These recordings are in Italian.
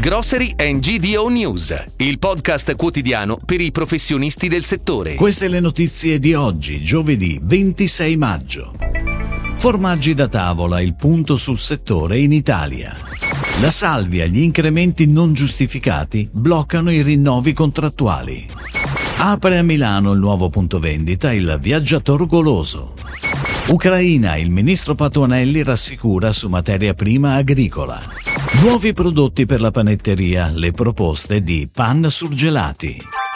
Grocery and GDO News, il podcast quotidiano per i professionisti del settore. Queste le notizie di oggi, giovedì 26 maggio. Formaggi da tavola, il punto sul settore in Italia. La salvia, gli incrementi non giustificati bloccano i rinnovi contrattuali. Apre a Milano il nuovo punto vendita, il viaggiator goloso. Ucraina, il ministro Patuanelli rassicura su materia prima agricola. Nuovi prodotti per la panetteria, le proposte di pan surgelati.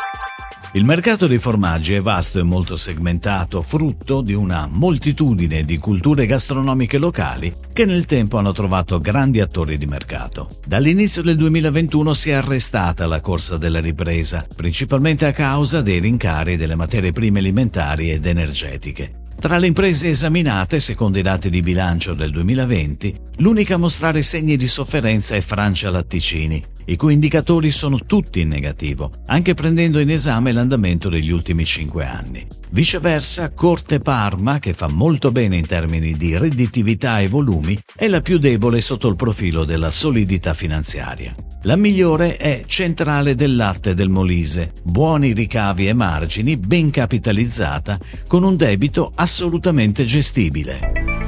Il mercato dei formaggi è vasto e molto segmentato, frutto di una moltitudine di culture gastronomiche locali che nel tempo hanno trovato grandi attori di mercato. Dall'inizio del 2021 si è arrestata la corsa della ripresa, principalmente a causa dei rincari delle materie prime alimentari ed energetiche. Tra le imprese esaminate, secondo i dati di bilancio del 2020, l'unica a mostrare segni di sofferenza è Francia Latticini, i cui indicatori sono tutti in negativo, anche prendendo in esame l'andamento degli ultimi cinque anni. Viceversa, Corte Parma, che fa molto bene in termini di redditività e volumi, è la più debole sotto il profilo della solidità finanziaria. La migliore è Centrale del Latte del Molise, buoni ricavi e margini, ben capitalizzata, con un debito assolutamente gestibile.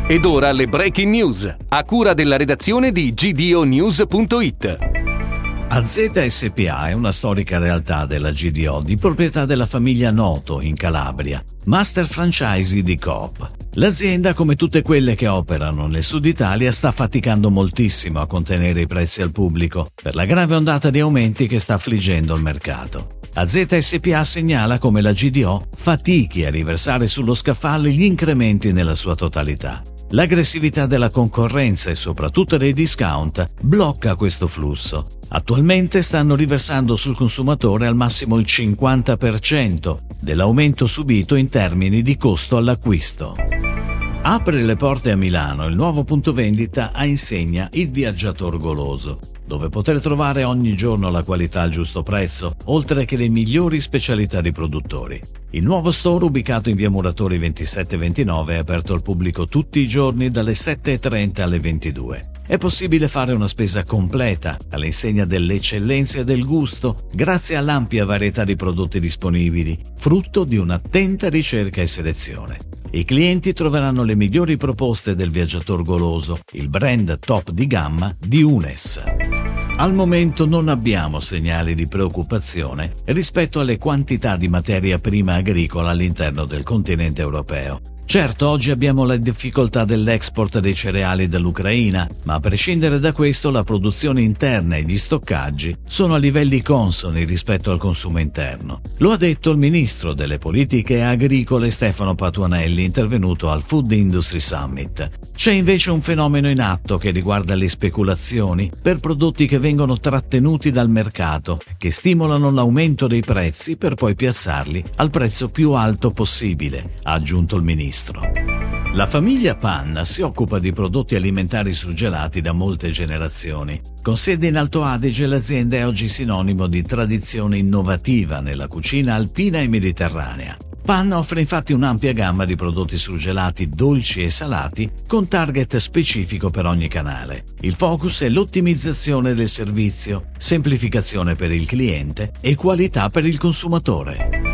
Ed ora le breaking news, a cura della redazione di gdonews.it. AZ SPA è una storica realtà della GDO di proprietà della famiglia Noto in Calabria, master franchise di Coop. L'azienda, come tutte quelle che operano nel sud Italia, sta faticando moltissimo a contenere i prezzi al pubblico per la grave ondata di aumenti che sta affliggendo il mercato. AZ SPA segnala come la GDO fatichi a riversare sullo scaffale gli incrementi nella sua totalità. L'aggressività della concorrenza e soprattutto dei discount blocca questo flusso. Attualmente stanno riversando sul consumatore al massimo il 50% dell'aumento subito in termini di costo all'acquisto. Apre le porte a Milano il nuovo punto vendita a insegna Il Viaggiator Goloso, dove poter trovare ogni giorno la qualità al giusto prezzo, oltre che le migliori specialità di produttori. Il nuovo store ubicato in via Muratori 2729 è aperto al pubblico tutti i giorni dalle 7.30 alle 22. È possibile fare una spesa completa all'insegna delle eccellenze e del gusto grazie all'ampia varietà di prodotti disponibili, frutto di un'attenta ricerca e selezione. I clienti troveranno le migliori proposte del viaggiator goloso, il brand top di gamma di Unes. Al momento non abbiamo segnali di preoccupazione rispetto alle quantità di materia prima agricola all'interno del continente europeo. Certo, oggi abbiamo la difficoltà dell'export dei cereali dall'Ucraina, ma a prescindere da questo la produzione interna e gli stoccaggi sono a livelli consoni rispetto al consumo interno. Lo ha detto il ministro delle politiche agricole Stefano Patuanelli intervenuto al Food Industry Summit. C'è invece un fenomeno in atto che riguarda le speculazioni per prodotti che vengono trattenuti dal mercato, che stimolano l'aumento dei prezzi per poi piazzarli al prezzo più alto possibile, ha aggiunto il ministro ministro. La famiglia Panna si occupa di prodotti alimentari surgelati da molte generazioni. Con sede in Alto Adige, l'azienda è oggi sinonimo di tradizione innovativa nella cucina alpina e mediterranea. Panna offre infatti un'ampia gamma di prodotti surgelati dolci e salati con target specifico per ogni canale. Il focus è l'ottimizzazione del servizio, semplificazione per il cliente e qualità per il consumatore.